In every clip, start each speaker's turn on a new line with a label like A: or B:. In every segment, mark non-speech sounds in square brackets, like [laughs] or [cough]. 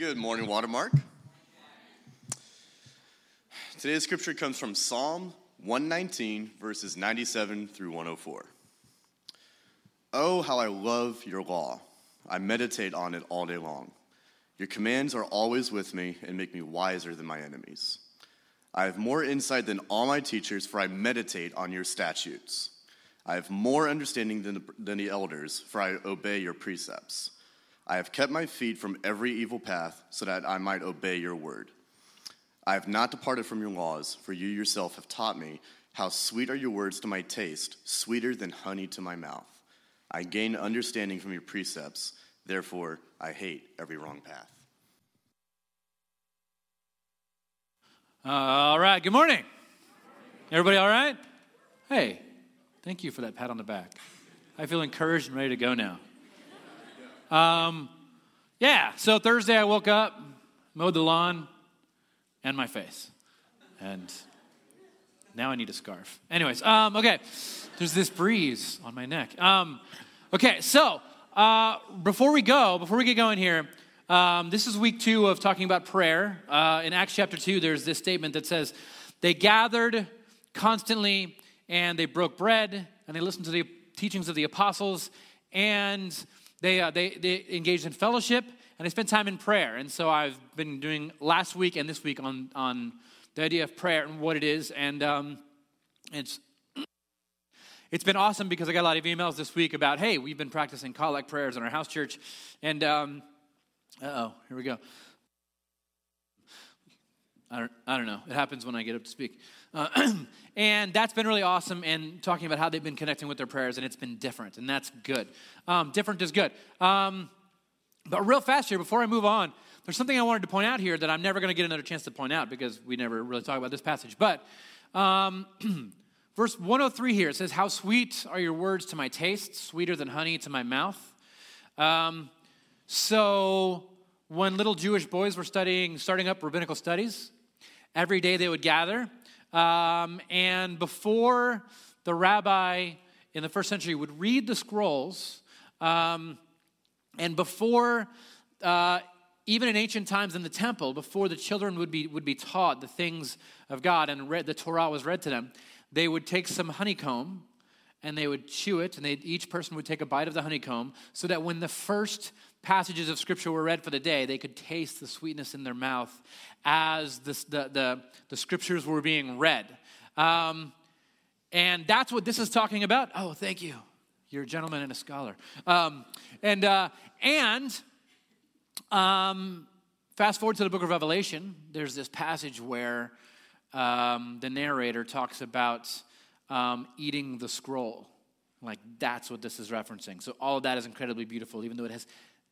A: Good morning, Watermark. Today's scripture comes from Psalm 119, verses 97 through 104. Oh, how I love your law. I meditate on it all day long. Your commands are always with me and make me wiser than my enemies. I have more insight than all my teachers, for I meditate on your statutes. I have more understanding than the, than the elders, for I obey your precepts. I have kept my feet from every evil path, so that I might obey your word. I have not departed from your laws, for you yourself have taught me how sweet are your words to my taste, sweeter than honey to my mouth. I gain understanding from your precepts, therefore I hate every wrong path.
B: All right, good morning. Everybody all right? Hey, thank you for that pat on the back. I feel encouraged and ready to go now. Um, yeah, so Thursday I woke up, mowed the lawn and my face. And now I need a scarf. Anyways, um, okay, there's this breeze on my neck. Um, okay, so uh, before we go, before we get going here, um, this is week two of talking about prayer. Uh, in Acts chapter 2, there's this statement that says, They gathered constantly and they broke bread and they listened to the teachings of the apostles and they, uh, they, they engaged in fellowship and they spent time in prayer. And so I've been doing last week and this week on, on the idea of prayer and what it is. And um, it's [clears throat] it's been awesome because I got a lot of emails this week about, hey, we've been practicing collect prayers in our house church, and um, oh, here we go. I don't, I don't know. It happens when I get up to speak. Uh, [clears throat] and that's been really awesome and talking about how they've been connecting with their prayers, and it's been different, and that's good. Um, different is good. Um, but real fast here, before I move on, there's something I wanted to point out here that I'm never going to get another chance to point out because we never really talk about this passage. But um, [clears throat] verse 103 here, it says, How sweet are your words to my taste, sweeter than honey to my mouth. Um, so when little Jewish boys were studying, starting up rabbinical studies, every day they would gather. Um, and before the rabbi in the first century would read the scrolls, um, and before, uh, even in ancient times in the temple, before the children would be, would be taught the things of God and read, the Torah was read to them, they would take some honeycomb and they would chew it, and each person would take a bite of the honeycomb so that when the first passages of scripture were read for the day, they could taste the sweetness in their mouth as the, the, the, the scriptures were being read. Um, and that's what this is talking about. Oh, thank you. You're a gentleman and a scholar. Um, and uh, and um, fast forward to the book of Revelation, there's this passage where um, the narrator talks about um, eating the scroll. Like, that's what this is referencing. So, all of that is incredibly beautiful, even though it has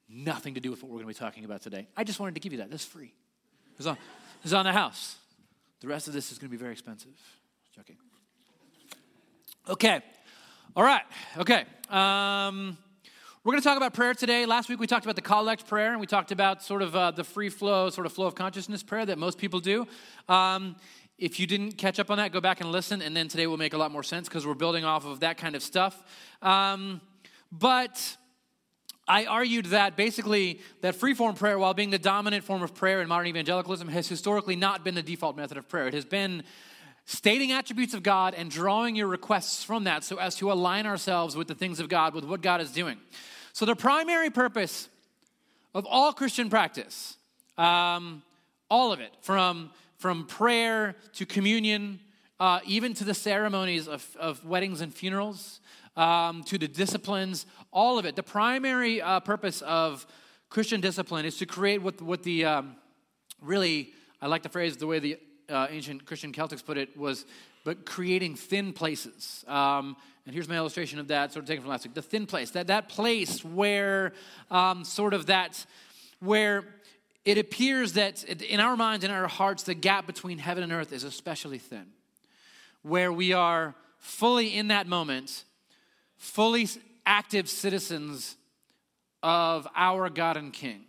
B: nothing to do with what we're going to be talking about today. I just wanted to give you that. That's free. It's on, it's on the house. The rest of this is going to be very expensive. Joking. Okay. All right. Okay. Um, we're going to talk about prayer today. Last week we talked about the collect prayer, and we talked about sort of uh, the free flow, sort of flow of consciousness prayer that most people do. Um, if you didn't catch up on that, go back and listen, and then today will make a lot more sense because we're building off of that kind of stuff. Um, but I argued that basically that free-form prayer, while being the dominant form of prayer in modern evangelicalism, has historically not been the default method of prayer. It has been stating attributes of God and drawing your requests from that so as to align ourselves with the things of God, with what God is doing. So the primary purpose of all Christian practice, um, all of it, from, from prayer to communion, uh, even to the ceremonies of, of weddings and funerals, um, to the disciplines, all of it. The primary uh, purpose of Christian discipline is to create what, what the um, really, I like the phrase, the way the uh, ancient Christian Celtics put it was, but creating thin places. Um, and here's my illustration of that, sort of taken from last week. The thin place, that, that place where um, sort of that, where it appears that in our minds, in our hearts, the gap between heaven and earth is especially thin. Where we are fully in that moment fully active citizens of our God and King.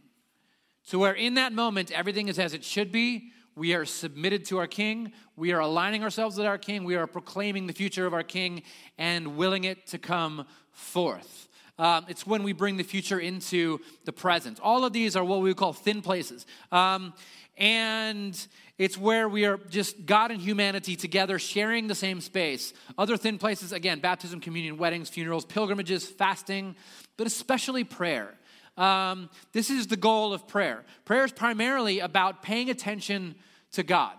B: So, where in that moment everything is as it should be, we are submitted to our King, we are aligning ourselves with our King, we are proclaiming the future of our King and willing it to come forth. Um, it's when we bring the future into the present. All of these are what we would call thin places. Um, and it's where we are just God and humanity together sharing the same space. Other thin places, again, baptism, communion, weddings, funerals, pilgrimages, fasting, but especially prayer. Um, this is the goal of prayer. Prayer is primarily about paying attention to God,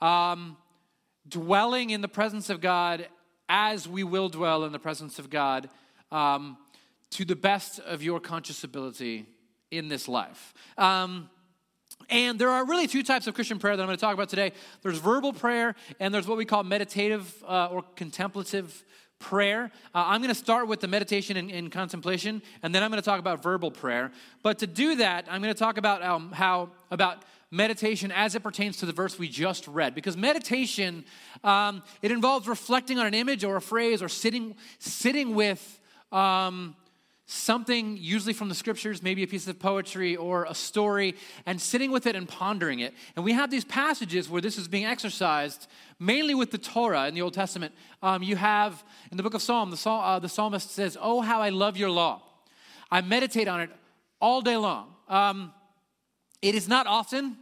B: um, dwelling in the presence of God as we will dwell in the presence of God um, to the best of your conscious ability in this life. Um, and there are really two types of Christian prayer that I'm going to talk about today. There's verbal prayer, and there's what we call meditative uh, or contemplative prayer. Uh, I'm going to start with the meditation and, and, contemplation, and then I'm going to talk about verbal prayer. But to do that, I'm going to talk about um, how about meditation as it pertains to the verse we just read. Because meditation, um, it involves reflecting on an image or a phrase or sitting sitting with. Um, something, usually from the scriptures, maybe a piece of poetry or a story, and sitting with it and pondering it. And we have these passages where this is being exercised, mainly with the Torah in the Old Testament. Um, you have in the book of Psalm, the, uh, the psalmist says, Oh, how I love your law. I meditate on it all day long. Um, it is not often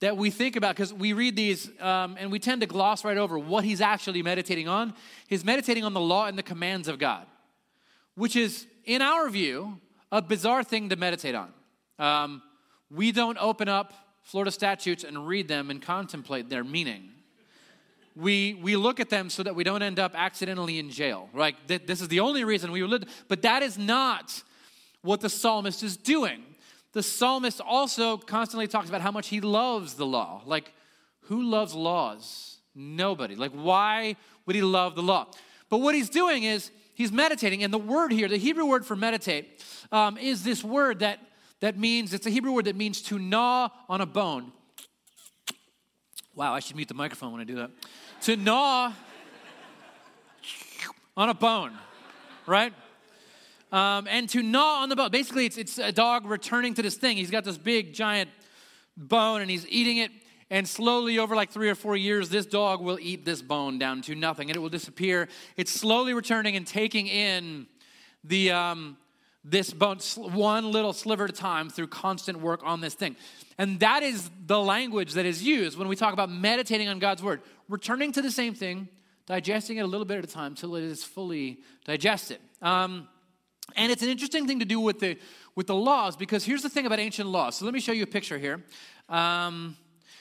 B: that we think about because we read these um, and we tend to gloss right over what he's actually meditating on. He's meditating on the law and the commands of God, which is in our view, a bizarre thing to meditate on. Um, we don't open up Florida statutes and read them and contemplate their meaning. We, we look at them so that we don't end up accidentally in jail. Right? This is the only reason we live. But that is not what the psalmist is doing. The psalmist also constantly talks about how much he loves the law. Like, who loves laws? Nobody. Like, why would he love the law? But what he's doing is he's meditating. And the word here, the Hebrew word for meditate, um, is this word that, that means, it's a Hebrew word that means to gnaw on a bone. Wow, I should mute the microphone when I do that. to gnaw on a bone, right? Um, and to gnaw on the bone. Basically, it's, it's a dog returning to this thing. He's got this big, giant bone and he's eating it and slowly, over like three or four years, this dog will eat this bone down to nothing and it will disappear. It's slowly returning and taking in the, um, this bone one little sliver at a time through constant work on this thing. And that is the language that is used when we talk about meditating on God's word, returning to the same thing, digesting it a little bit at a time till it is fully digested. Um, and it's an interesting thing to do with the with the laws because here's the thing about ancient laws. So let me show you a picture here. Um,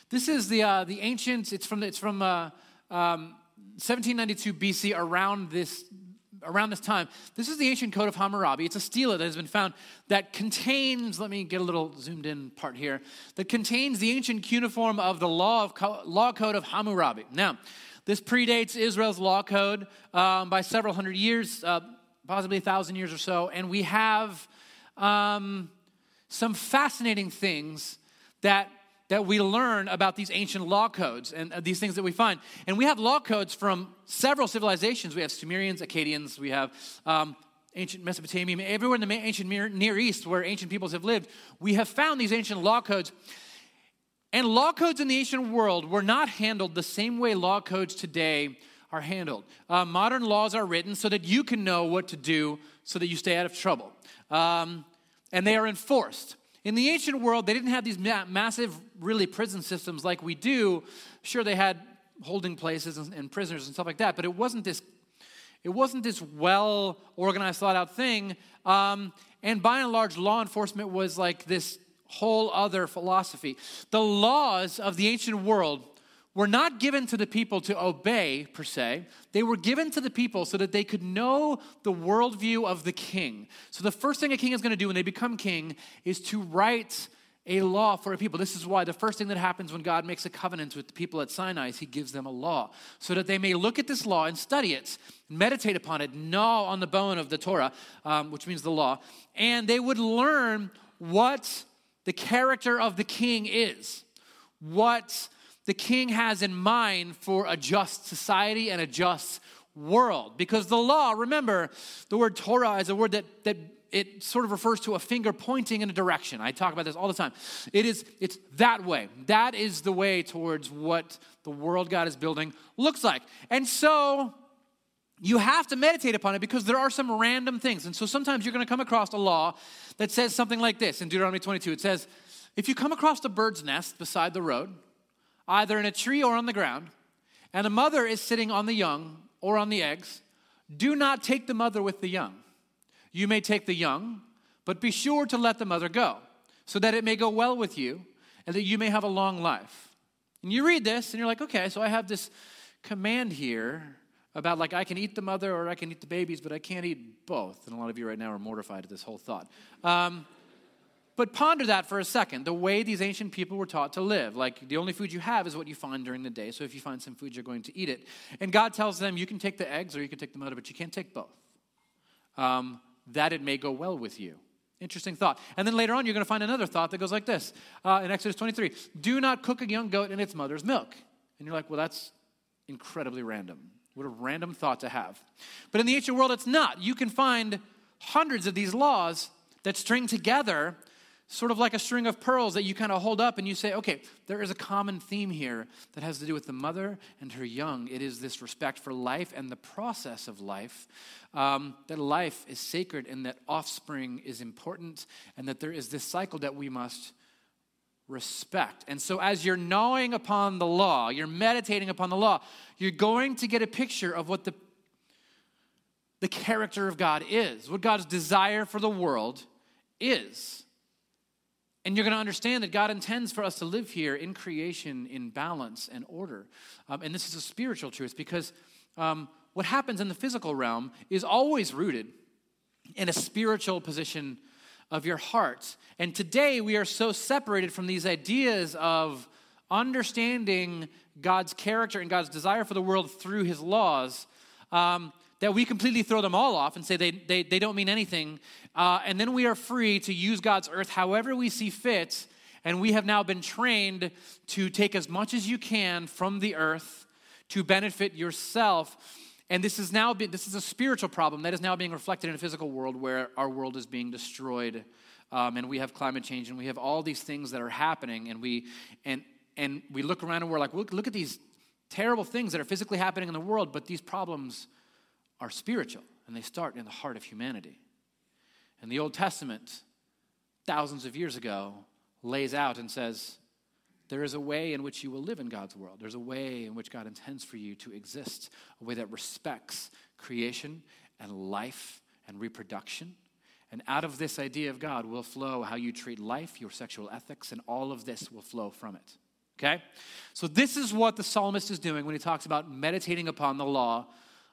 B: this is the, uh, the ancient, it's from, it's from uh, um, 1792 BC, around this, around this time. This is the ancient code of Hammurabi. It's a stela that has been found that contains, let me get a little zoomed in part here, that contains the ancient cuneiform of the law, of, law code of Hammurabi. Now, this predates Israel's law code um, by several hundred years, uh, possibly a thousand years or so, and we have um, some fascinating things that that we learn about these ancient law codes and uh, these things that we find. And we have law codes from several civilizations. We have Sumerians, Akkadians, we have um, ancient Mesopotamia, everywhere in the ancient Near East where ancient peoples have lived. We have found these ancient law codes. And law codes in the ancient world were not handled the same way law codes today are handled. Uh, modern laws are written so that you can know what to do so that you stay out of trouble. Um, and they are enforced. In the ancient world, they didn't have these ma- massive, really, prison systems like we do. Sure, they had holding places and, and prisoners and stuff like that, but it wasn't this. It wasn't this well organized, thought out thing. Um, and by and large, law enforcement was like this whole other philosophy. The laws of the ancient world were not given to the people to obey, per se. They were given to the people so that they could know the worldview of the king. So, the first thing a king is going to do when they become king is to write a law for a people. This is why the first thing that happens when God makes a covenant with the people at Sinai is he gives them a law so that they may look at this law and study it, meditate upon it, gnaw on the bone of the Torah, um, which means the law, and they would learn what the character of the king is, what the king has in mind for a just society and a just world. Because the law, remember, the word Torah is a word that, that it sort of refers to a finger pointing in a direction. I talk about this all the time. It is, it's that way. That is the way towards what the world God is building looks like. And so, you have to meditate upon it because there are some random things. And so sometimes you're going to come across a law that says something like this in Deuteronomy 22. It says, if you come across a bird's nest beside the road, either in a tree or on the ground, and a mother is sitting on the young or on the eggs, do not take the mother with the young. You may take the young, but be sure to let the mother go, so that it may go well with you and that you may have a long life. And you read this and you're like, okay, so I have this command here about like I can eat the mother or I can eat the babies, but I can't eat both. And a lot of you right now are mortified at this whole thought. Um, but ponder that for a second the way these ancient people were taught to live. Like the only food you have is what you find during the day. So if you find some food, you're going to eat it. And God tells them, you can take the eggs or you can take the mother, but you can't take both. Um, that it may go well with you. Interesting thought. And then later on, you're going to find another thought that goes like this uh, in Exodus 23 Do not cook a young goat in its mother's milk. And you're like, well, that's incredibly random. What a random thought to have. But in the ancient world, it's not. You can find hundreds of these laws that string together sort of like a string of pearls that you kind of hold up and you say, okay, there is a common theme here that has to do with the mother and her young. It is this respect for life and the process of life, um, that life is sacred and that offspring is important, and that there is this cycle that we must respect. And so, as you're gnawing upon the law, you're meditating upon the law, you're going to get a picture of what the the character of God is, what God's desire for the world is. And you're going to understand that God intends for us to live here in creation, in balance and order. Um, and this is a spiritual truth because um, what happens in the physical realm is always rooted in a spiritual position of your heart. And today we are so separated from these ideas of understanding God's character and God's desire for the world through his laws um, that we completely throw them all off and say they, they, they don't mean anything. Uh, and then we are free to use God's earth however we see fit. And we have now been trained to take as much as you can from the earth to benefit yourself. And this is now this is a spiritual problem that is now being reflected in a physical world where our world is being destroyed, um, and we have climate change, and we have all these things that are happening, and we and and we look around and we're like, look, look at these terrible things that are physically happening in the world, but these problems are spiritual and they start in the heart of humanity. And the Old Testament, thousands of years ago, lays out and says, there is a way in which you will live in God's world. There's a way in which God intends for you to exist, a way that respects creation and life and reproduction. And out of this idea of God will flow how you treat life, your sexual ethics, and all of this will flow from it. Okay? So, this is what the psalmist is doing when he talks about meditating upon the law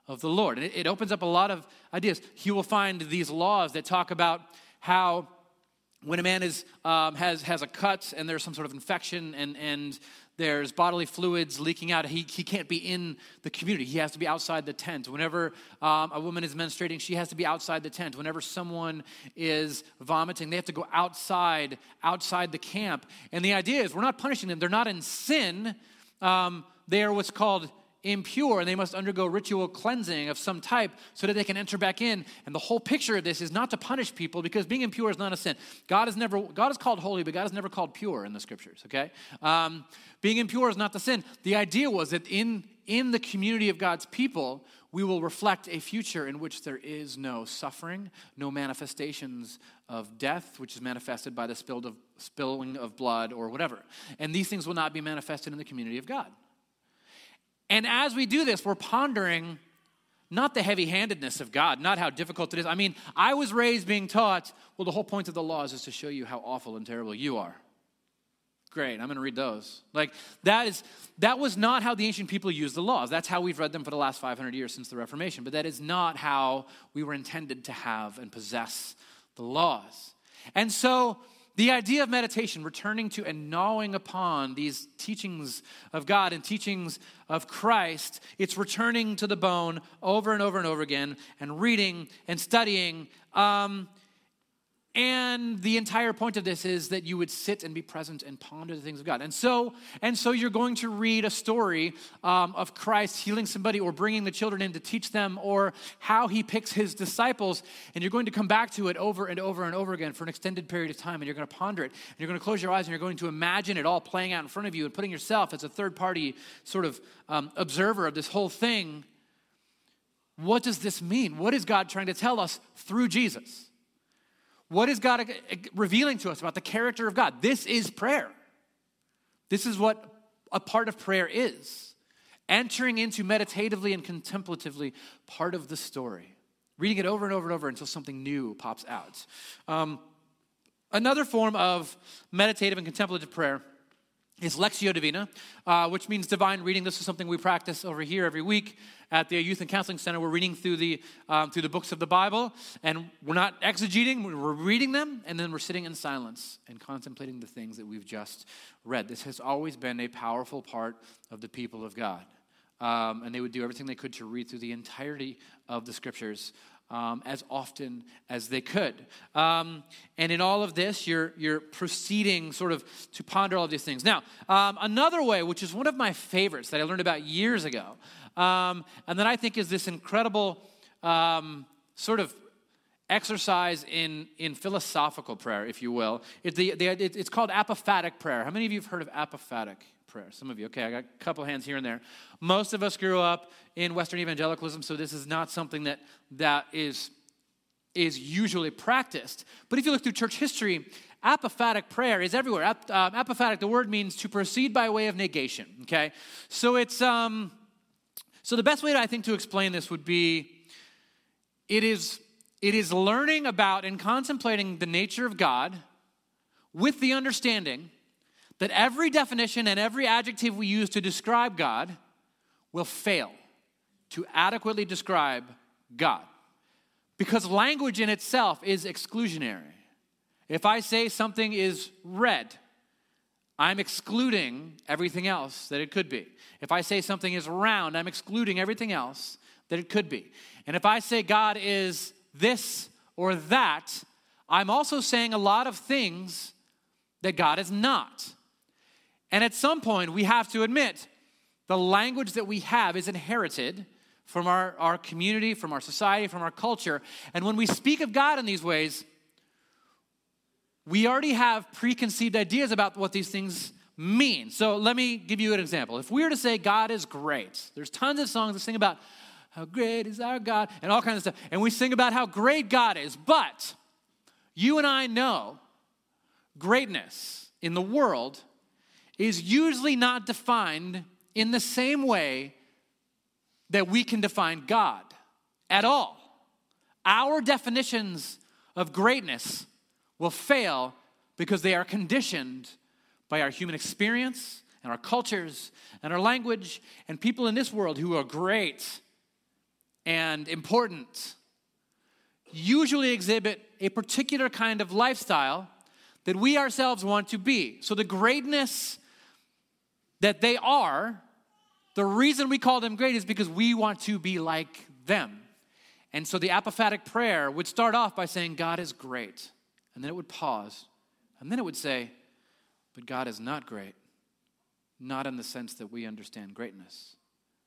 B: of the Lord. It, it opens up a lot of ideas. You will find these laws that talk about how when a man is, um, has, has a cut and there's some sort of infection and, and there's bodily fluids leaking out, he, he can't be in the community. He has to be outside the tent. Whenever um, a woman is menstruating, she has to be outside the tent. Whenever someone is vomiting, they have to go outside, outside the camp. And the idea is we're not punishing them. They're not in sin. Um, they are what's called impure and they must undergo ritual cleansing of some type so that they can enter back in. And the whole picture of this is not to punish people because being impure is not a sin. God is never God is called holy, but God is never called pure in the scriptures. Okay, um, being impure is not the sin. The idea was that in in the community of God's people, we will reflect a future in which there is no suffering, no manifestations of death, which is manifested by the spilled of, spilling of blood or whatever. And these things will not be manifested in the community of God. And as we do this, we're pondering not the heavy handedness of God, not how difficult it is. I mean, I was raised being taught, well, the whole point of the laws is to show you how awful and terrible you are. Great, I'm going to read those. Like that is that was not how the ancient people used the laws. That's how we've read them for the last 500 years since the Reformation, but that is not how we were intended to have and possess the laws. And so the idea of meditation, returning to and gnawing upon these teachings of God and teachings of Christ, it's returning to the bone over and over and over again and reading and studying. Um, and the entire point of this is that you would sit and be present and ponder the things of God. And so, and so you're going to read a story um, of Christ healing somebody or bringing the children in to teach them or how he picks his disciples. And you're going to come back to it over and over and over again for an extended period of time. And you're going to ponder it. And you're going to close your eyes and you're going to imagine it all playing out in front of you and putting yourself as a third party sort of um, observer of this whole thing what does this mean? What is God trying to tell us through Jesus? What is God revealing to us about the character of God? This is prayer. This is what a part of prayer is entering into meditatively and contemplatively part of the story, reading it over and over and over until something new pops out. Um, another form of meditative and contemplative prayer is Lectio Divina, uh, which means divine reading. This is something we practice over here every week at the Youth and Counseling Center. We're reading through the, um, through the books of the Bible, and we're not exegeting, we're reading them, and then we're sitting in silence and contemplating the things that we've just read. This has always been a powerful part of the people of God. Um, and they would do everything they could to read through the entirety of the scriptures um, as often as they could. Um, and in all of this, you're, you're proceeding sort of to ponder all of these things. Now, um, another way, which is one of my favorites that I learned about years ago, um, and that I think is this incredible um, sort of exercise in, in philosophical prayer, if you will. It, the, the, it, it's called apophatic prayer. How many of you have heard of apophatic? Prayer. Some of you, okay, I got a couple hands here and there. Most of us grew up in Western evangelicalism, so this is not something that, that is, is usually practiced. But if you look through church history, apophatic prayer is everywhere. Ap, um, apophatic, the word means to proceed by way of negation, okay? So it's, um, so the best way I think to explain this would be it is, it is learning about and contemplating the nature of God with the understanding that every definition and every adjective we use to describe God will fail to adequately describe God. Because language in itself is exclusionary. If I say something is red, I'm excluding everything else that it could be. If I say something is round, I'm excluding everything else that it could be. And if I say God is this or that, I'm also saying a lot of things that God is not. And at some point, we have to admit the language that we have is inherited from our, our community, from our society, from our culture. And when we speak of God in these ways, we already have preconceived ideas about what these things mean. So let me give you an example. If we were to say God is great, there's tons of songs that sing about how great is our God and all kinds of stuff. And we sing about how great God is. But you and I know greatness in the world is usually not defined in the same way that we can define God at all. Our definitions of greatness will fail because they are conditioned by our human experience and our cultures and our language and people in this world who are great and important usually exhibit a particular kind of lifestyle that we ourselves want to be. So the greatness that they are, the reason we call them great is because we want to be like them. And so the apophatic prayer would start off by saying, God is great. And then it would pause. And then it would say, But God is not great. Not in the sense that we understand greatness,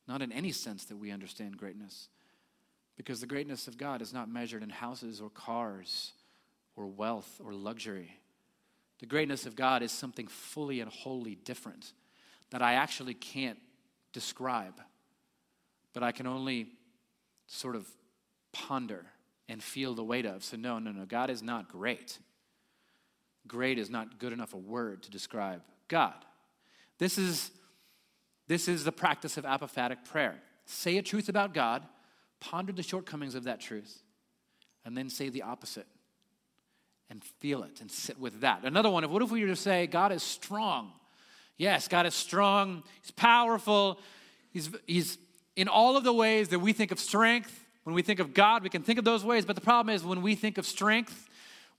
B: not in any sense that we understand greatness. Because the greatness of God is not measured in houses or cars or wealth or luxury. The greatness of God is something fully and wholly different that I actually can't describe, but I can only sort of ponder and feel the weight of. So, no, no, no, God is not great. Great is not good enough a word to describe God. This is, this is the practice of apophatic prayer. Say a truth about God, ponder the shortcomings of that truth, and then say the opposite and feel it and sit with that. Another one, of what if we were to say, God is strong? Yes, God is strong, He's powerful, He's, he's in all of the ways that we think of strength. When we think of God, we can think of those ways, but the problem is when we think of strength,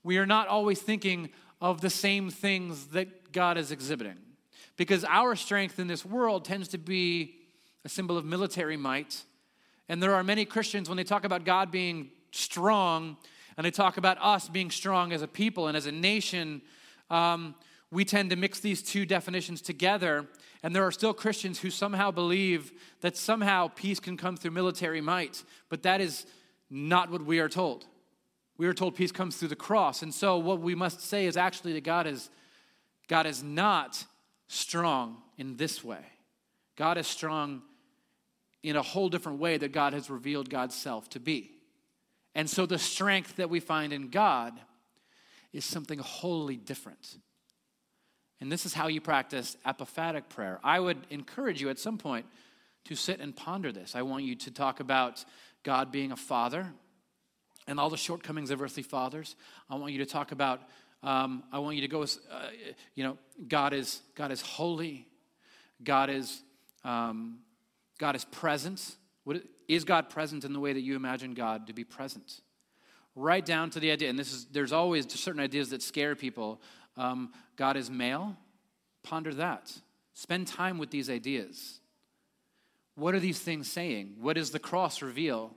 B: we are not always thinking of the same things that God is exhibiting. Because our strength in this world tends to be a symbol of military might. And there are many Christians, when they talk about God being strong, and they talk about us being strong as a people and as a nation, um, we tend to mix these two definitions together. And there are still Christians who somehow believe that somehow peace can come through military might, but that is not what we are told. We are told peace comes through the cross. And so what we must say is actually that God is God is not strong in this way. God is strong in a whole different way that God has revealed God's self to be. And so the strength that we find in God is something wholly different. And this is how you practice apophatic prayer. I would encourage you at some point to sit and ponder this. I want you to talk about God being a father and all the shortcomings of earthly fathers. I want you to talk about, um, I want you to go, uh, you know, God is, God is holy. God is, um, God is present. What, is God present in the way that you imagine God to be present? Right down to the idea, and this is, there's always certain ideas that scare people. Um, God is male. Ponder that. Spend time with these ideas. What are these things saying? What does the cross reveal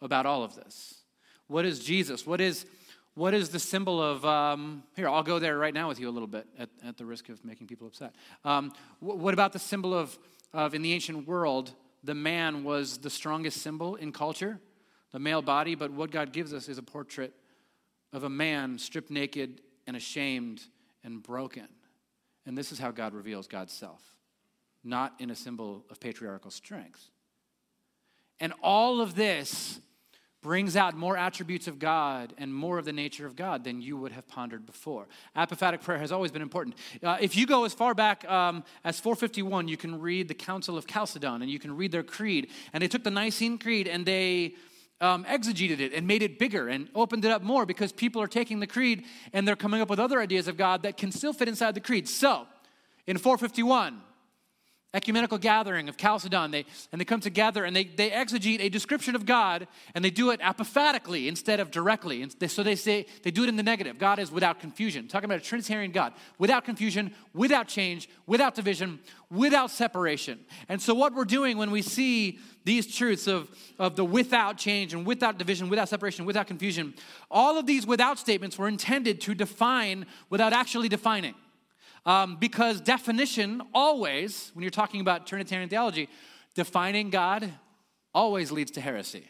B: about all of this? What is Jesus? What is, what is the symbol of, um, here, I'll go there right now with you a little bit at, at the risk of making people upset. Um, what about the symbol of, of, in the ancient world, the man was the strongest symbol in culture, the male body, but what God gives us is a portrait of a man stripped naked and ashamed and broken. And this is how God reveals God's self, not in a symbol of patriarchal strength. And all of this brings out more attributes of God and more of the nature of God than you would have pondered before. Apophatic prayer has always been important. Uh, if you go as far back um, as 451, you can read the Council of Chalcedon and you can read their creed. And they took the Nicene Creed and they um, exegeted it and made it bigger and opened it up more because people are taking the creed and they're coming up with other ideas of God that can still fit inside the creed. So, in 451, ecumenical gathering of Chalcedon. They, and they come together and they, they exegete a description of God and they do it apophatically instead of directly. And they, so they say, they do it in the negative. God is without confusion. Talking about a Trinitarian God, without confusion, without change, without division, without separation. And so what we're doing when we see these truths of, of the without change and without division, without separation, without confusion, all of these without statements were intended to define without actually defining. Um, because definition always, when you're talking about Trinitarian theology, defining God always leads to heresy.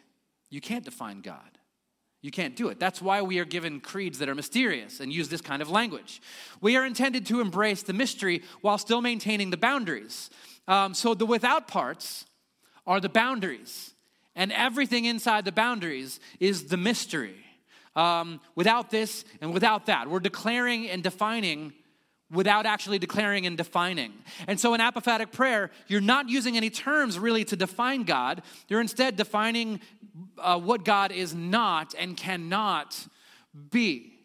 B: You can't define God. You can't do it. That's why we are given creeds that are mysterious and use this kind of language. We are intended to embrace the mystery while still maintaining the boundaries. Um, so the without parts are the boundaries, and everything inside the boundaries is the mystery. Um, without this and without that, we're declaring and defining without actually declaring and defining. And so in apophatic prayer, you're not using any terms really to define God. You're instead defining uh, what God is not and cannot be.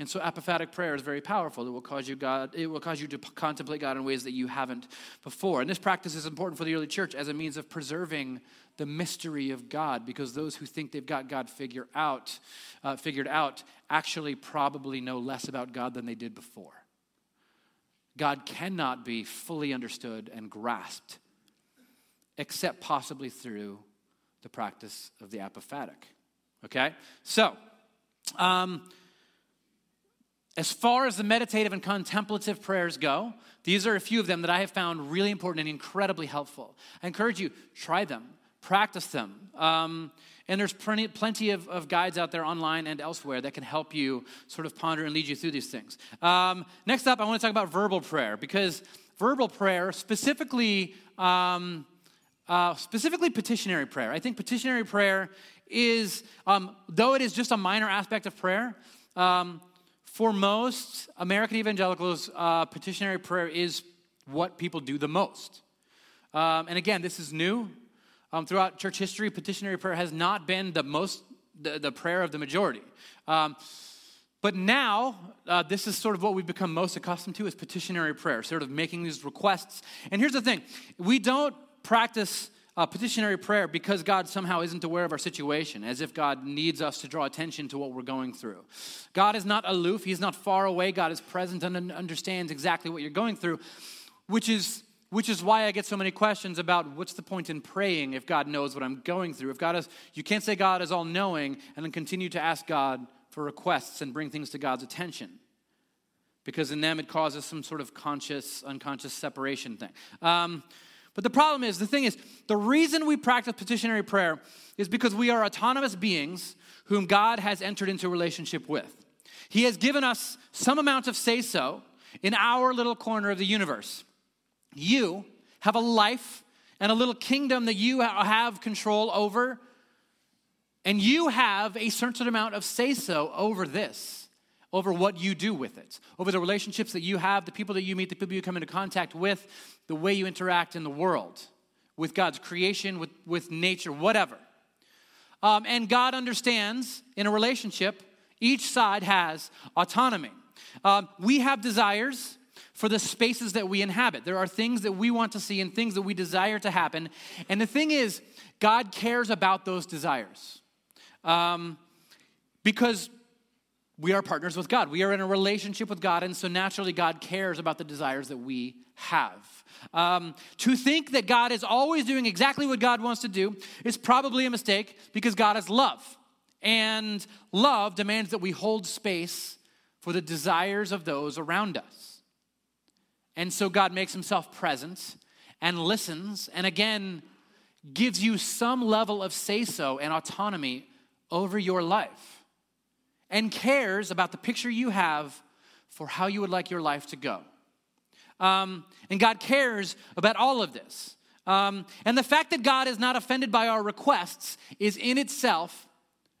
B: And so apophatic prayer is very powerful. It will cause you God, it will cause you to p- contemplate God in ways that you haven't before. And this practice is important for the early church as a means of preserving the mystery of God, because those who think they've got God figure out, uh, figured out actually probably know less about God than they did before. God cannot be fully understood and grasped except possibly through the practice of the apophatic. Okay? So, um, as far as the meditative and contemplative prayers go, these are a few of them that I have found really important and incredibly helpful. I encourage you, try them, practice them. Um, and there's plenty, plenty of, of, guides out there online and elsewhere that can help you sort of ponder and lead you through these things. Um, next up, I want to talk about verbal prayer because verbal prayer, specifically, um, uh, specifically petitionary prayer. I think petitionary prayer is, um, though it is just a minor aspect of prayer, um, for most American evangelicals, uh, petitionary prayer is what people do the most. Um, and again, this is new. Um, throughout church history, petitionary prayer has not been the most, the, the prayer of the majority. Um, but now, uh, this is sort of what we've become most accustomed to is petitionary prayer, sort of making these requests. And here's the thing we don't practice uh, petitionary prayer because God somehow isn't aware of our situation, as if God needs us to draw attention to what we're going through. God is not aloof, He's not far away. God is present and understands exactly what you're going through, which is which is why I get so many questions about what's the point in praying if God knows what I'm going through. If God is, you can't say God is all knowing and then continue to ask God for requests and bring things to God's attention. Because in them it causes some sort of conscious, unconscious separation thing. Um, but the problem is, the thing is, the reason we practice petitionary prayer is because we are autonomous beings whom God has entered into a relationship with. He has given us some amount of say so in our little corner of the universe. You have a life and a little kingdom that you have control over. And you have a certain amount of say so over this, over what you do with it, over the relationships that you have, the people that you meet, the people you come into contact with, the way you interact in the world, with God's creation, with, with nature, whatever. Um, and God understands in a relationship, each side has autonomy. Um, we have desires for the spaces that we inhabit. There are things that we want to see and things that we desire to happen. And the thing is, God cares about those desires um, because we are partners with God. We are in a relationship with God, and so naturally, God cares about the desires that we have. Um, to think that God is always doing exactly what God wants to do is probably a mistake because God is love. And love demands that we hold space for the desires of those around us. And so God makes himself present and listens, and again, gives you some level of say so and autonomy over your life, and cares about the picture you have for how you would like your life to go. Um, and God cares about all of this. Um, and the fact that God is not offended by our requests is in itself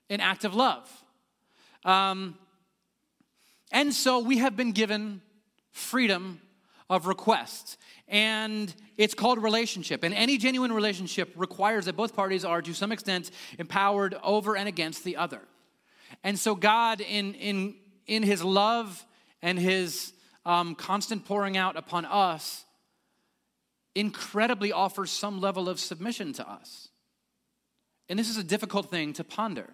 B: an act of love. Um, and so we have been given freedom of request. And it's called relationship. And any genuine relationship requires that both parties are, to some extent, empowered over and against the other. And so, God, in, in, in His love and His um, constant pouring out upon us, incredibly offers some level of submission to us. And this is a difficult thing to ponder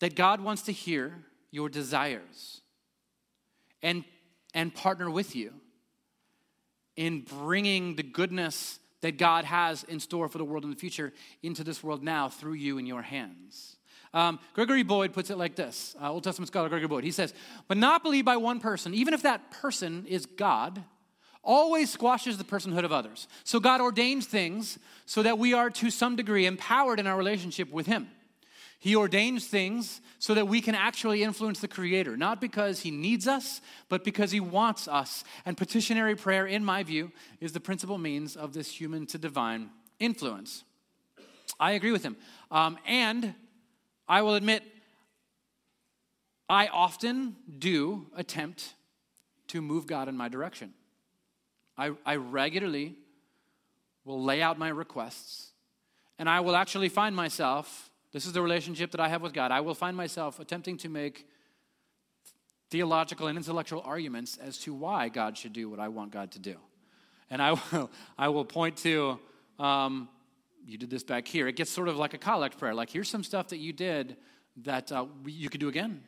B: that God wants to hear your desires and, and partner with you in bringing the goodness that God has in store for the world in the future into this world now through you in your hands. Um, Gregory Boyd puts it like this uh, Old Testament scholar Gregory Boyd. He says, believed by one person, even if that person is God, always squashes the personhood of others. So God ordains things so that we are to some degree empowered in our relationship with Him. He ordains things so that we can actually influence the Creator, not because He needs us, but because He wants us. And petitionary prayer, in my view, is the principal means of this human to divine influence. I agree with him. Um, and I will admit, I often do attempt to move God in my direction. I, I regularly will lay out my requests, and I will actually find myself this is the relationship that I have with God. I will find myself attempting to make theological and intellectual arguments as to why God should do what I want God to do. And I [laughs] will, I will point to, um, you did this back here. It gets sort of like a collect prayer. Like, here's some stuff that you did that uh, you could do again.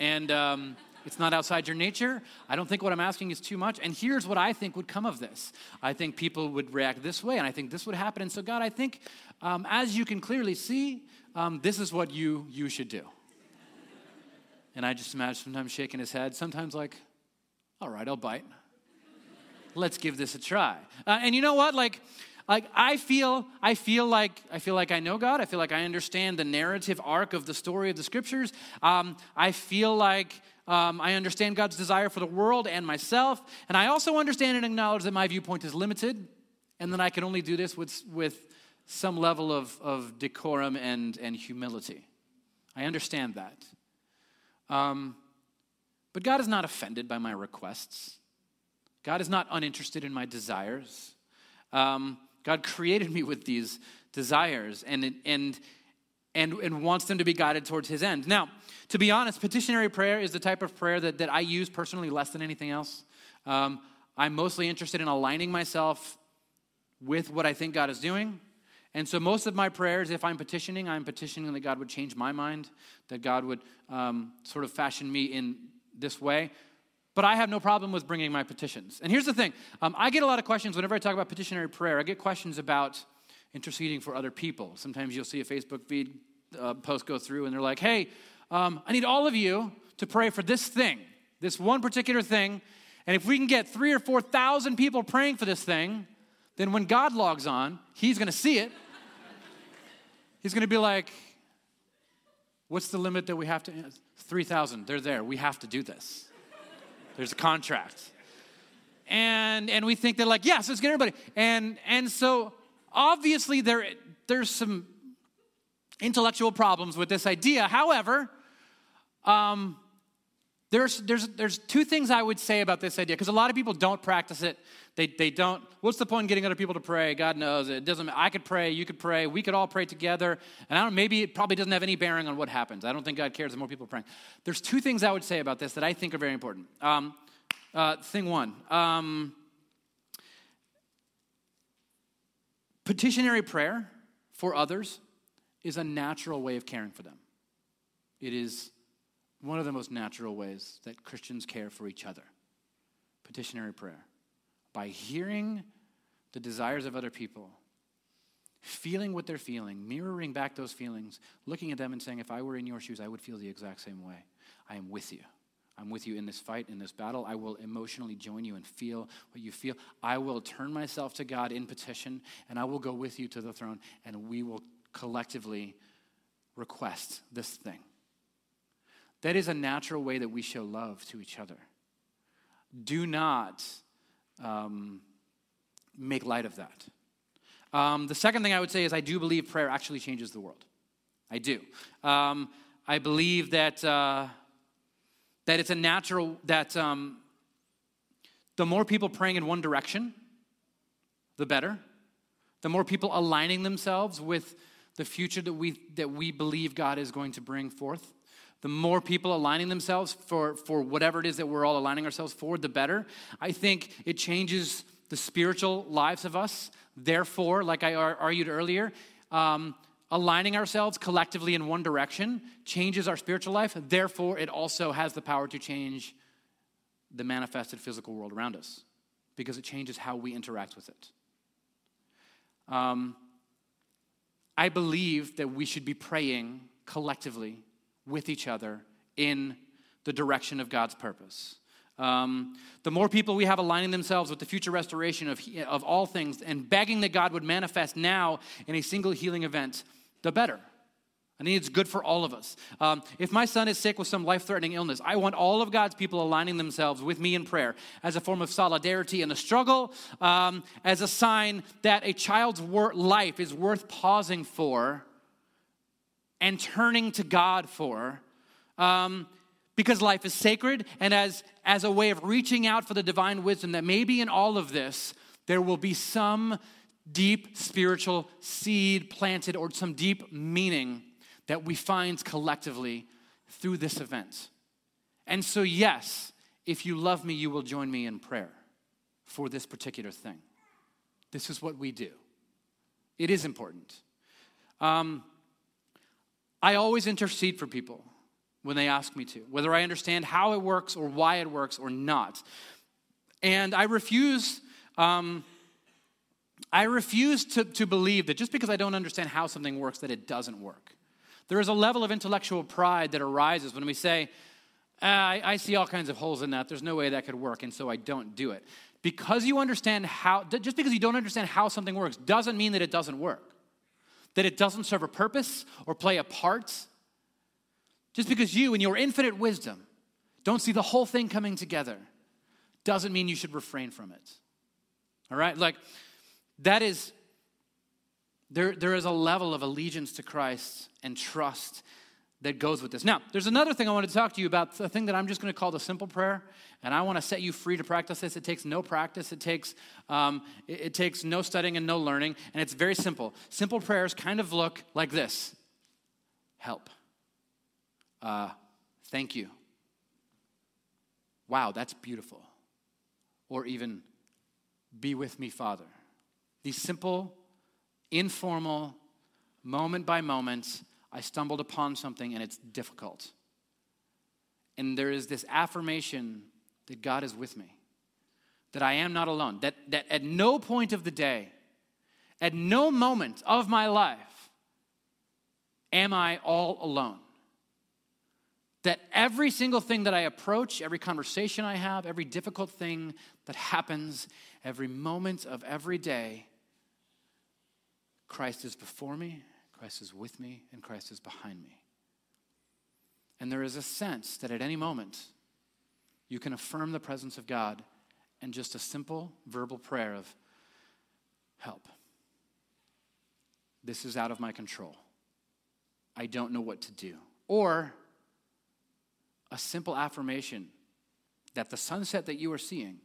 B: And um, it's not outside your nature. I don't think what I'm asking is too much. And here's what I think would come of this I think people would react this way, and I think this would happen. And so, God, I think, um, as you can clearly see, um, this is what you, you should do. And I just imagine sometimes shaking his head, sometimes like, all right, I'll bite. Let's give this a try. Uh, and you know what? Like, like I feel, I feel like I feel like I know God. I feel like I understand the narrative arc of the story of the scriptures. Um, I feel like um, I understand God's desire for the world and myself, and I also understand and acknowledge that my viewpoint is limited, and that I can only do this with with some level of, of decorum and, and humility. I understand that. Um, but God is not offended by my requests. God is not uninterested in my desires. Um, God created me with these desires and, and, and, and wants them to be guided towards His end. Now, to be honest, petitionary prayer is the type of prayer that, that I use personally less than anything else. Um, I'm mostly interested in aligning myself with what I think God is doing and so, most of my prayers, if I'm petitioning, I'm petitioning that God would change my mind, that God would um, sort of fashion me in this way. But I have no problem with bringing my petitions. And here's the thing um, I get a lot of questions whenever I talk about petitionary prayer. I get questions about interceding for other people. Sometimes you'll see a Facebook feed uh, post go through, and they're like, hey, um, I need all of you to pray for this thing, this one particular thing. And if we can get three or 4,000 people praying for this thing, then when God logs on, He's going to see it [laughs] He's going to be like, What's the limit that we have to? 3,000. They're there. We have to do this. There's a contract. and and we think they're like, yes, let's get everybody. And and so obviously there there's some intellectual problems with this idea. However, um, there's, there's, there's two things I would say about this idea because a lot of people don't practice it. They, they don't. What's the point in getting other people to pray? God knows it doesn't. I could pray, you could pray, we could all pray together. And I don't. Maybe it probably doesn't have any bearing on what happens. I don't think God cares the more people praying. There's two things I would say about this that I think are very important. Um, uh, thing one. Um, petitionary prayer for others is a natural way of caring for them. It is one of the most natural ways that Christians care for each other. Petitionary prayer by hearing the desires of other people, feeling what they're feeling, mirroring back those feelings, looking at them and saying, If I were in your shoes, I would feel the exact same way. I am with you. I'm with you in this fight, in this battle. I will emotionally join you and feel what you feel. I will turn myself to God in petition, and I will go with you to the throne, and we will collectively request this thing. That is a natural way that we show love to each other. Do not um, make light of that. Um, the second thing I would say is I do believe prayer actually changes the world. I do. Um, I believe that uh, that it's a natural that um, the more people praying in one direction, the better. The more people aligning themselves with the future that we that we believe God is going to bring forth, the more people aligning themselves for, for whatever it is that we're all aligning ourselves for, the better. I think it changes the spiritual lives of us. Therefore, like I argued earlier, um, aligning ourselves collectively in one direction changes our spiritual life. Therefore, it also has the power to change the manifested physical world around us because it changes how we interact with it. Um, I believe that we should be praying collectively with each other in the direction of God's purpose. Um, the more people we have aligning themselves with the future restoration of, of all things and begging that God would manifest now in a single healing event, the better. I think it's good for all of us. Um, if my son is sick with some life threatening illness, I want all of God's people aligning themselves with me in prayer as a form of solidarity in the struggle, um, as a sign that a child's wor- life is worth pausing for and turning to God for. Um, because life is sacred, and as, as a way of reaching out for the divine wisdom, that maybe in all of this, there will be some deep spiritual seed planted or some deep meaning that we find collectively through this event. And so, yes, if you love me, you will join me in prayer for this particular thing. This is what we do. It is important. Um, I always intercede for people when they ask me to, whether I understand how it works or why it works or not. And I refuse. Um, I refuse to, to believe that just because I don't understand how something works, that it doesn't work. There is a level of intellectual pride that arises when we say, ah, I, I see all kinds of holes in that. There's no way that could work, and so I don't do it. Because you understand how, just because you don't understand how something works, doesn't mean that it doesn't work that it doesn't serve a purpose or play a part. Just because you, in your infinite wisdom, don't see the whole thing coming together doesn't mean you should refrain from it. All right? Like, that is, there, there is a level of allegiance to Christ and trust that goes with this. Now, there's another thing I want to talk to you about, a thing that I'm just going to call the simple prayer, and I want to set you free to practice this. It takes no practice, it takes, um, it, it takes no studying and no learning, and it's very simple. Simple prayers kind of look like this help, uh, thank you, wow, that's beautiful, or even be with me, Father. These simple, informal, moment by moment, I stumbled upon something and it's difficult. And there is this affirmation that God is with me, that I am not alone, that, that at no point of the day, at no moment of my life, am I all alone. That every single thing that I approach, every conversation I have, every difficult thing that happens, every moment of every day, Christ is before me, Christ is with me and Christ is behind me. And there is a sense that at any moment you can affirm the presence of God and just a simple verbal prayer of help. This is out of my control. I don't know what to do. Or a simple affirmation that the sunset that you are seeing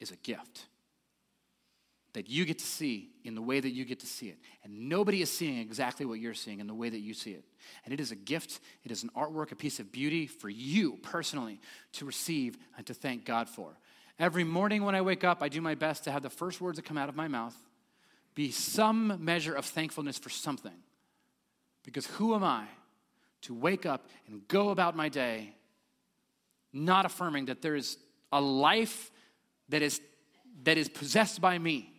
B: is a gift that you get to see in the way that you get to see it. And nobody is seeing exactly what you're seeing in the way that you see it. And it is a gift, it is an artwork, a piece of beauty for you personally to receive and to thank God for. Every morning when I wake up, I do my best to have the first words that come out of my mouth be some measure of thankfulness for something. Because who am I to wake up and go about my day not affirming that there is a life that is, that is possessed by me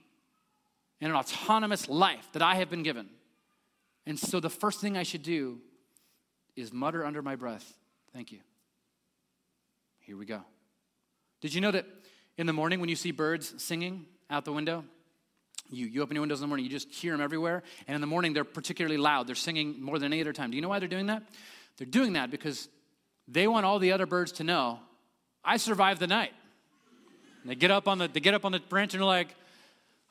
B: in an autonomous life that I have been given. And so the first thing I should do is mutter under my breath, Thank you. Here we go. Did you know that in the morning when you see birds singing out the window, you, you open your windows in the morning, you just hear them everywhere. And in the morning, they're particularly loud. They're singing more than any other time. Do you know why they're doing that? They're doing that because they want all the other birds to know I survived the night. And they get up on the they get up on the branch and they're like,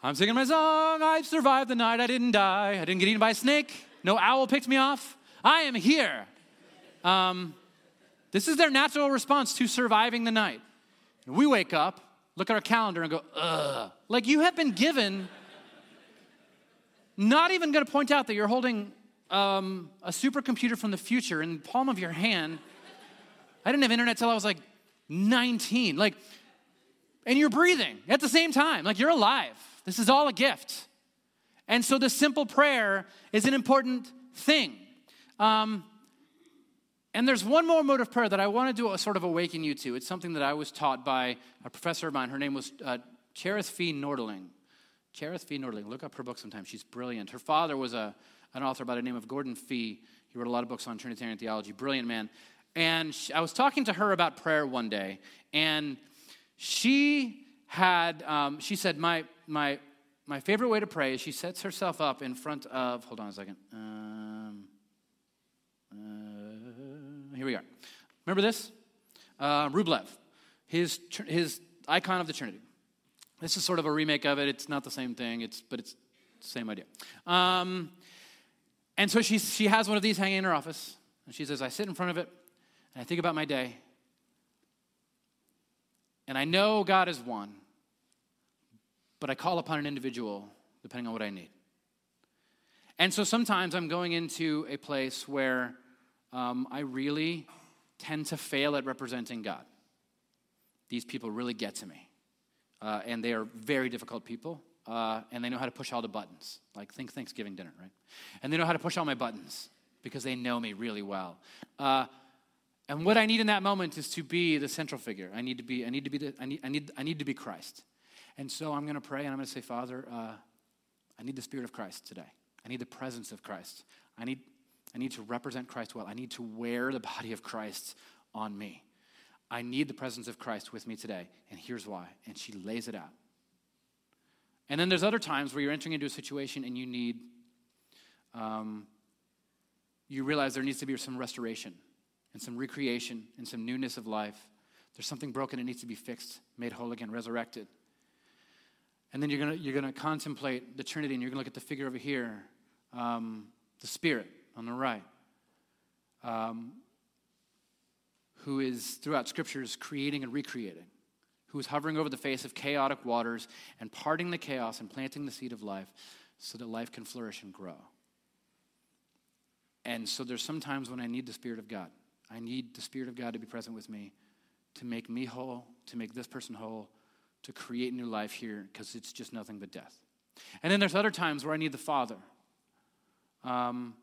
B: I'm singing my song. I've survived the night. I didn't die. I didn't get eaten by a snake. No owl picked me off. I am here. Um, this is their natural response to surviving the night. And we wake up, look at our calendar, and go, ugh. Like you have been given, not even going to point out that you're holding um, a supercomputer from the future in the palm of your hand. I didn't have internet till I was like 19. Like, and you're breathing at the same time. Like you're alive. This is all a gift. And so the simple prayer is an important thing. Um, and there's one more mode of prayer that I want to do a sort of awaken you to. It's something that I was taught by a professor of mine. Her name was uh, Cherith Fee Nordling. Cherith Fee Nordling. Look up her book sometime. She's brilliant. Her father was a, an author by the name of Gordon Fee. He wrote a lot of books on Trinitarian theology. Brilliant man. And she, I was talking to her about prayer one day, and she had, um, she said, my, my, my favorite way to pray is she sets herself up in front of, hold on a second. Um, uh, here we are. Remember this? Uh, Rublev, his, his icon of the Trinity. This is sort of a remake of it. It's not the same thing, it's, but it's the same idea. Um, and so she, she has one of these hanging in her office. And she says, I sit in front of it and I think about my day. And I know God is one but I call upon an individual depending on what I need. And so sometimes I'm going into a place where um, I really tend to fail at representing God. These people really get to me. Uh, and they are very difficult people. Uh, and they know how to push all the buttons. Like, think Thanksgiving dinner, right? And they know how to push all my buttons because they know me really well. Uh, and what I need in that moment is to be the central figure. I need to be, I need to be, the, I need, I need, I need to be Christ. And so I'm going to pray and I'm going to say, Father, uh, I need the Spirit of Christ today. I need the presence of Christ. I need, I need to represent Christ well. I need to wear the body of Christ on me. I need the presence of Christ with me today. And here's why. And she lays it out. And then there's other times where you're entering into a situation and you need, um, you realize there needs to be some restoration and some recreation and some newness of life. There's something broken, it needs to be fixed, made whole again, resurrected. And then you're going you're gonna contemplate the Trinity and you're going to look at the figure over here, um, the Spirit on the right, um, who is throughout scriptures creating and recreating, who is hovering over the face of chaotic waters and parting the chaos and planting the seed of life so that life can flourish and grow. And so there's some times when I need the Spirit of God. I need the Spirit of God to be present with me to make me whole, to make this person whole, to create new life here because it's just nothing but death. And then there's other times where I need the Father. Um,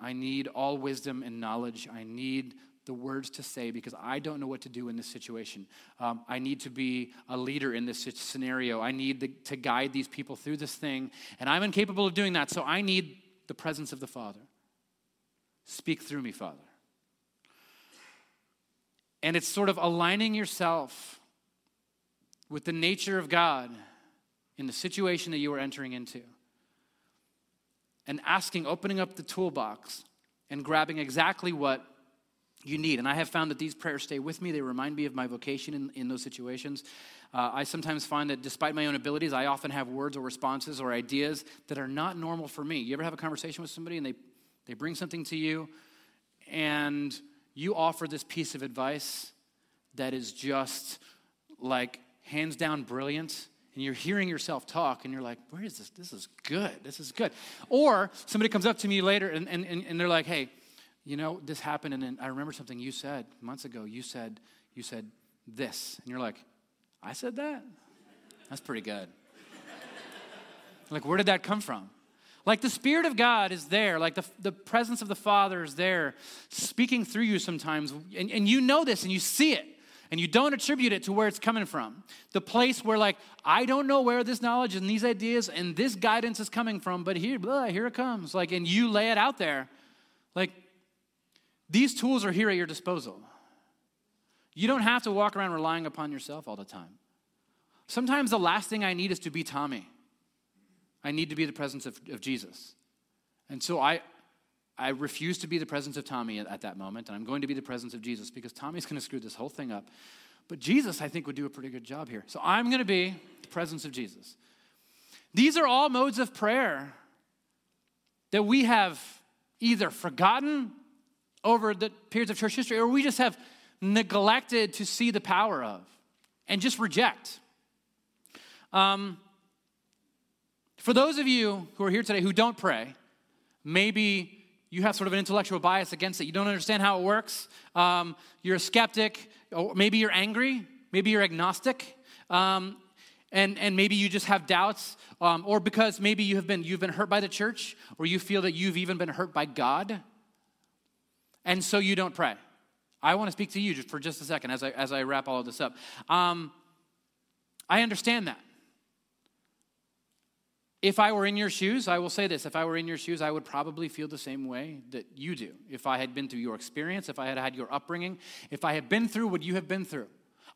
B: I need all wisdom and knowledge. I need the words to say because I don't know what to do in this situation. Um, I need to be a leader in this scenario. I need the, to guide these people through this thing, and I'm incapable of doing that, so I need the presence of the Father. Speak through me, Father. And it's sort of aligning yourself with the nature of God in the situation that you are entering into. And asking, opening up the toolbox and grabbing exactly what you need. And I have found that these prayers stay with me. They remind me of my vocation in, in those situations. Uh, I sometimes find that despite my own abilities, I often have words or responses or ideas that are not normal for me. You ever have a conversation with somebody and they, they bring something to you and you offer this piece of advice that is just like hands down brilliant and you're hearing yourself talk and you're like where is this? This is good. This is good. Or somebody comes up to me later and, and, and they're like hey you know this happened and i remember something you said months ago. You said you said this. And you're like i said that? That's pretty good. [laughs] Like where did that come from? Like the Spirit of God is there, like the, the presence of the Father is there, speaking through you sometimes. And, and you know this and you see it, and you don't attribute it to where it's coming from. The place where, like, I don't know where this knowledge and these ideas and this guidance is coming from, but here, blah, here it comes. Like, and you lay it out there. Like, these tools are here at your disposal. You don't have to walk around relying upon yourself all the time. Sometimes the last thing I need is to be Tommy. I need to be the presence of, of Jesus. And so I, I refuse to be the presence of Tommy at, at that moment, and I'm going to be the presence of Jesus because Tommy's going to screw this whole thing up. But Jesus, I think, would do a pretty good job here. So I'm going to be the presence of Jesus. These are all modes of prayer that we have either forgotten over the periods of church history or we just have neglected to see the power of and just reject. Um, for those of you who are here today who don't pray, maybe you have sort of an intellectual bias against it. You don't understand how it works. Um, you're a skeptic, or maybe you're angry, maybe you're agnostic. Um, and, and maybe you just have doubts, um, or because maybe you have been, you've been hurt by the church, or you feel that you've even been hurt by God, and so you don't pray. I want to speak to you just for just a second as I, as I wrap all of this up. Um, I understand that. If I were in your shoes, I will say this if I were in your shoes, I would probably feel the same way that you do. If I had been through your experience, if I had had your upbringing, if I had been through what you have been through,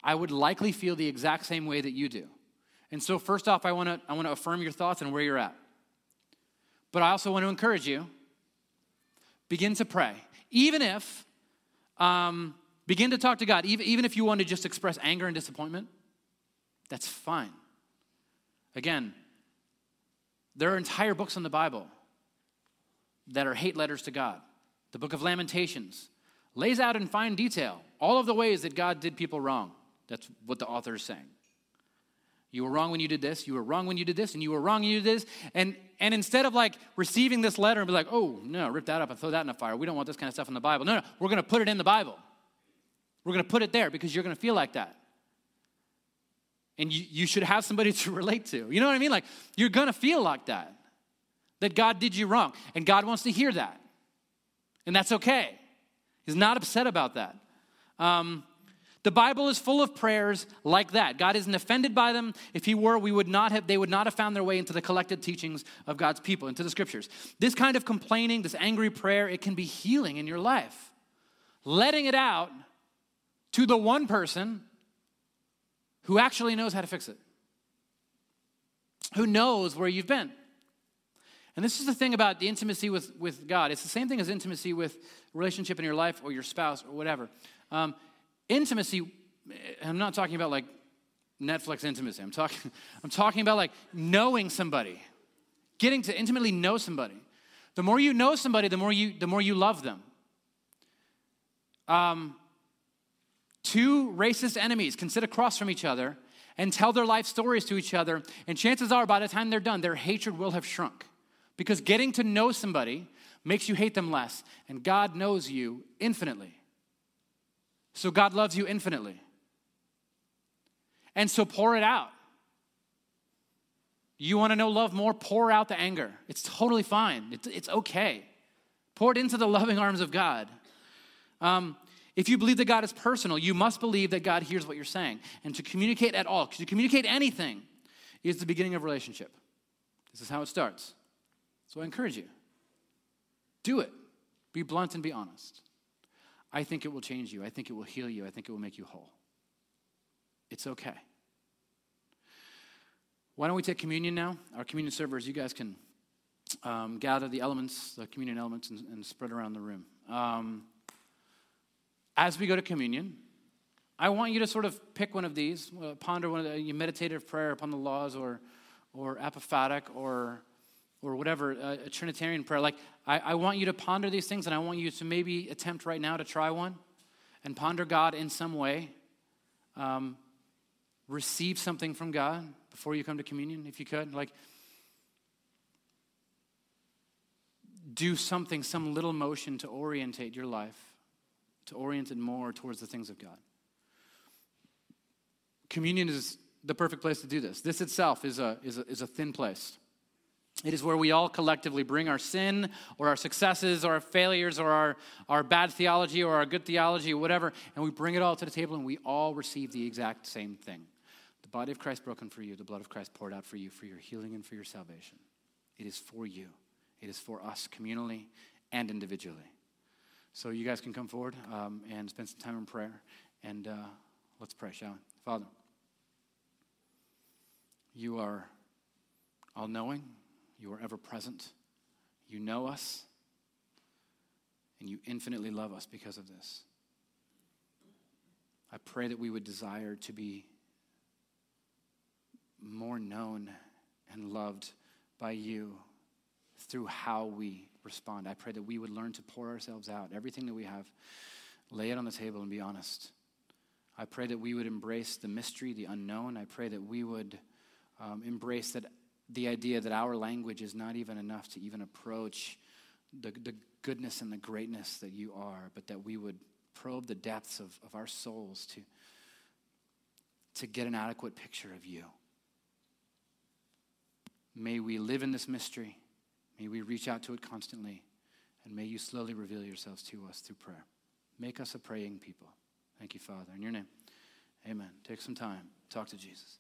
B: I would likely feel the exact same way that you do. And so, first off, I want to I want to affirm your thoughts and where you're at. But I also want to encourage you begin to pray. Even if, um, begin to talk to God, even, even if you want to just express anger and disappointment, that's fine. Again, there are entire books in the Bible that are hate letters to God. The book of Lamentations lays out in fine detail all of the ways that God did people wrong. That's what the author is saying. You were wrong when you did this, you were wrong when you did this, and you were wrong when you did this. And, and instead of like receiving this letter and be like, oh, no, rip that up and throw that in the fire. We don't want this kind of stuff in the Bible. No, no, we're going to put it in the Bible. We're going to put it there because you're going to feel like that and you, you should have somebody [laughs] to relate to. You know what I mean? Like, you're gonna feel like that, that God did you wrong, and God wants to hear that. And that's okay. He's not upset about that. Um, the Bible is full of prayers like that. God isn't offended by them. If He were, we would not have, they would not have found their way into the collected teachings of God's people, into the scriptures. This kind of complaining, this angry prayer, it can be healing in your life. Letting it out to the one person who actually knows how to fix it, who knows where you've been. And this is the thing about the intimacy with, with God. It's the same thing as intimacy with relationship in your life or your spouse or whatever. Um, intimacy, I'm not talking about like Netflix intimacy. I'm talking, [laughs] I'm talking about like knowing somebody, getting to intimately know somebody. The more you know somebody, the more you, the more you love them. Um, Two racist enemies can sit across from each other and tell their life stories to each other, and chances are by the time they're done, their hatred will have shrunk. Because getting to know somebody makes you hate them less, and God knows you infinitely. So God loves you infinitely. And so pour it out. You want to know love more? Pour out the anger. It's totally fine, it's, it's okay. Pour it into the loving arms of God. Um, if you believe that God is personal, you must believe that God hears what you're saying. And to communicate at all, to communicate anything, is the beginning of relationship. This is how it starts. So I encourage you do it. Be blunt and be honest. I think it will change you. I think it will heal you. I think it will make you whole. It's okay. Why don't we take communion now? Our communion servers, you guys can um, gather the elements, the communion elements, and, and spread around the room. Um, as we go to communion, I want you to sort of pick one of these, uh, ponder one of the you meditative prayer upon the laws, or, or apophatic, or, or whatever, uh, a Trinitarian prayer. Like, I, I want you to ponder these things, and I want you to maybe attempt right now to try one and ponder God in some way. Um, receive something from God before you come to communion, if you could. Like, do something, some little motion to orientate your life, to orient it more towards the things of God. Communion is the perfect place to do this. This itself is a, is a, is a thin place. It is where we all collectively bring our sin or our successes or our failures or our, our bad theology or our good theology or whatever, and we bring it all to the table and we all receive the exact same thing. The body of Christ broken for you, the blood of Christ poured out for you for your healing and for your salvation. It is for you, it is for us communally and individually. So you guys can come forward um, and spend some time in prayer, and uh, let's pray, shall we? Father. You are all knowing, you are ever present, you know us, and you infinitely love us because of this. I pray that we would desire to be more known and loved by you through how we respond. I pray that we would learn to pour ourselves out, everything that we have, lay it on the table and be honest. I pray that we would embrace the mystery, the unknown. I pray that we would um, embrace that the idea that our language is not even enough to even approach the, the goodness and the greatness that you are, but that we would probe the depths of, of our souls to, to get an adequate picture of you. May we live in this mystery. May we reach out to it constantly. And may you slowly reveal yourselves to us through prayer. Make us a praying people. Thank you, Father. In your name, amen. Take some time. Talk to Jesus.